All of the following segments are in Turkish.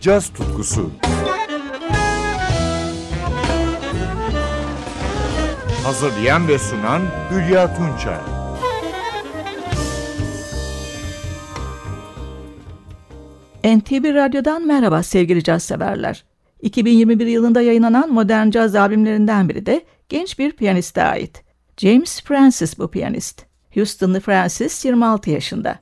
caz tutkusu. Hazırlayan ve sunan Hülya Tunçay. NTV Radyo'dan merhaba sevgili caz severler. 2021 yılında yayınlanan modern caz albümlerinden biri de genç bir piyaniste ait. James Francis bu piyanist. Houston'lı Francis 26 yaşında.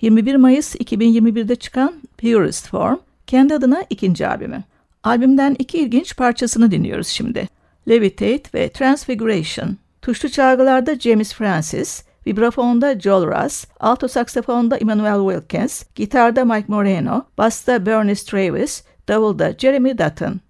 21 Mayıs 2021'de çıkan Purest Form kendi adına ikinci albümü. Albümden iki ilginç parçasını dinliyoruz şimdi. Levitate ve Transfiguration. Tuşlu çalgılarda James Francis, vibrafonda Joel Russ, alto saksafonda Emmanuel Wilkins, gitarda Mike Moreno, basta Bernice Travis, davulda Jeremy Dutton.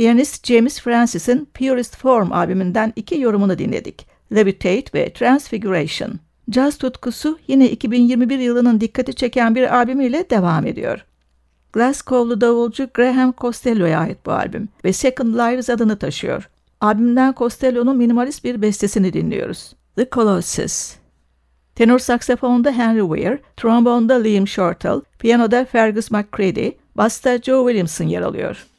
Piyanist James Francis'in Purest Form albümünden iki yorumunu dinledik. Levitate ve Transfiguration. Caz tutkusu yine 2021 yılının dikkati çeken bir albümüyle devam ediyor. Glasgow'lu davulcu Graham Costello'ya ait bu albüm ve Second Lives adını taşıyor. Albümden Costello'nun minimalist bir bestesini dinliyoruz. The Colossus. Tenor saksafonda Henry Weir, trombonda Liam Shortall, piyanoda Fergus McCready, basta Joe Williamson yer alıyor.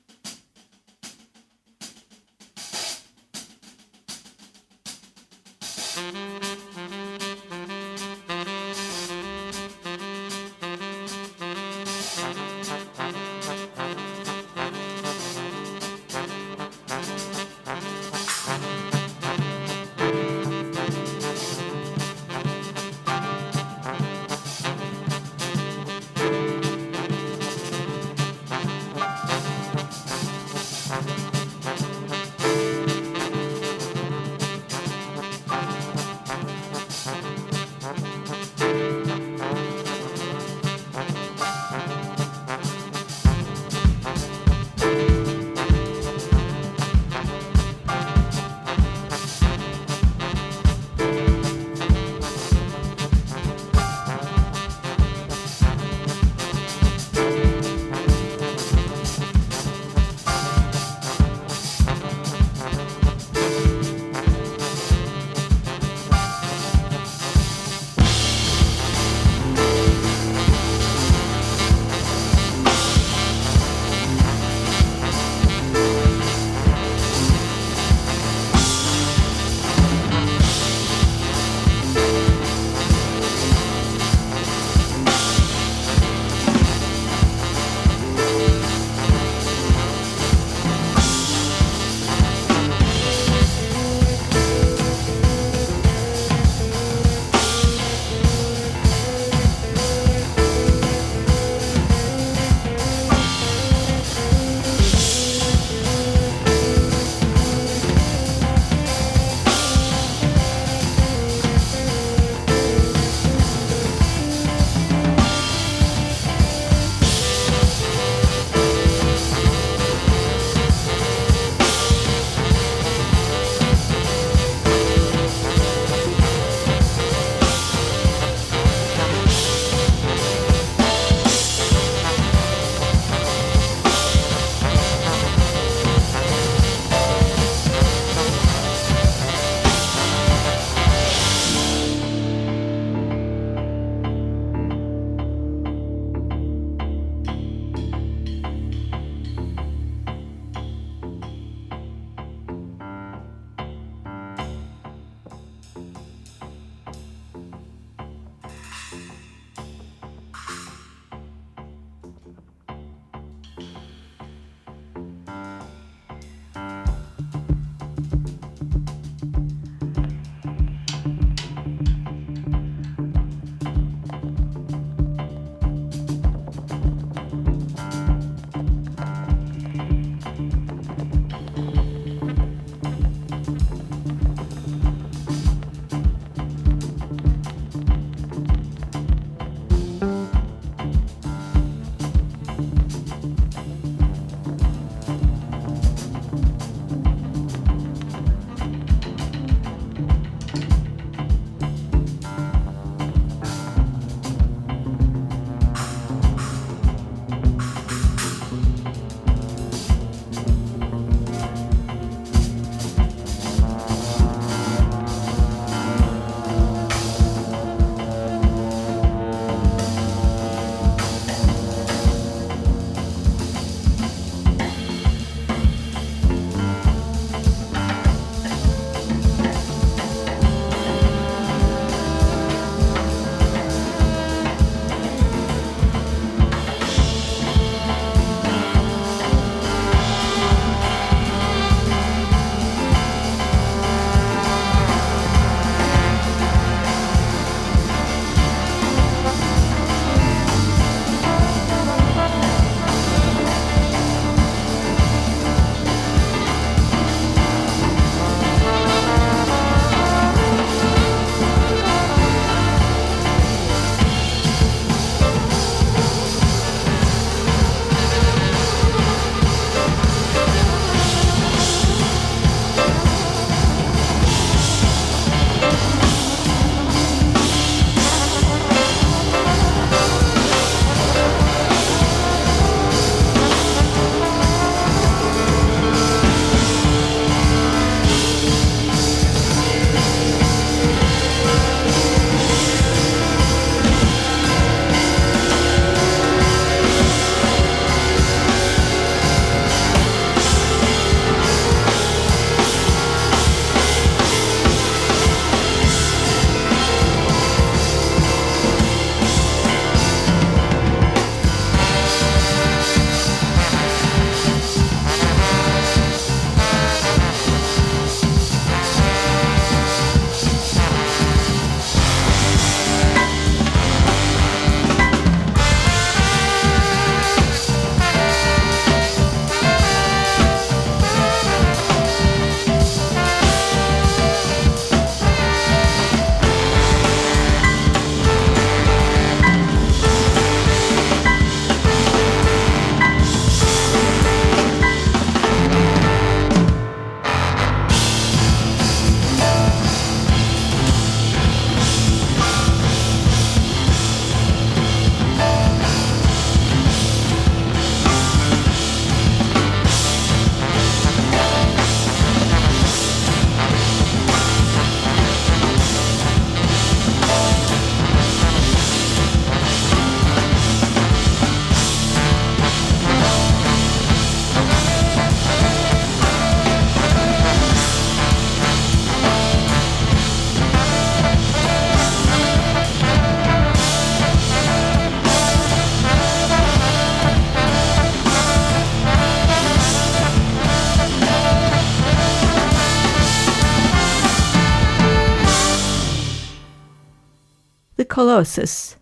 Colossus.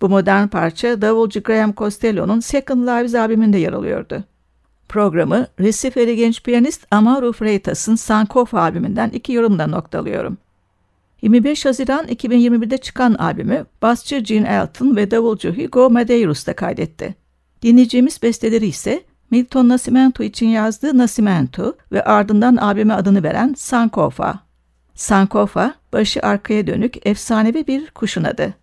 Bu modern parça davulcu Graham Costello'nun Second Lives albümünde yer alıyordu. Programı Resiferi genç piyanist Amaru Freitas'ın Sankofa albümünden iki yorumla noktalıyorum. 25 Haziran 2021'de çıkan albümü basçı Gene Elton ve davulcu Hugo Medeiros da kaydetti. Dinleyeceğimiz besteleri ise Milton Nascimento için yazdığı Nascimento ve ardından albüme adını veren Sankofa. Sankofa, başı arkaya dönük efsanevi bir kuşun adı.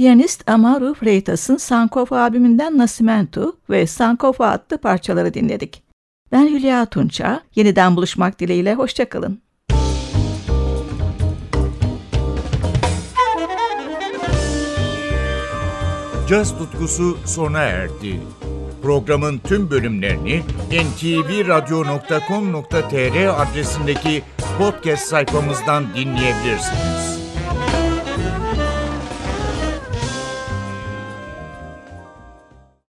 Piyanist Amaru Freitas'ın Sankofa albümünden Nascimento ve Sankofa adlı parçaları dinledik. Ben Hülya Tunça, yeniden buluşmak dileğiyle hoşçakalın. Caz tutkusu sona erdi. Programın tüm bölümlerini ntvradio.com.tr adresindeki podcast sayfamızdan dinleyebilirsiniz.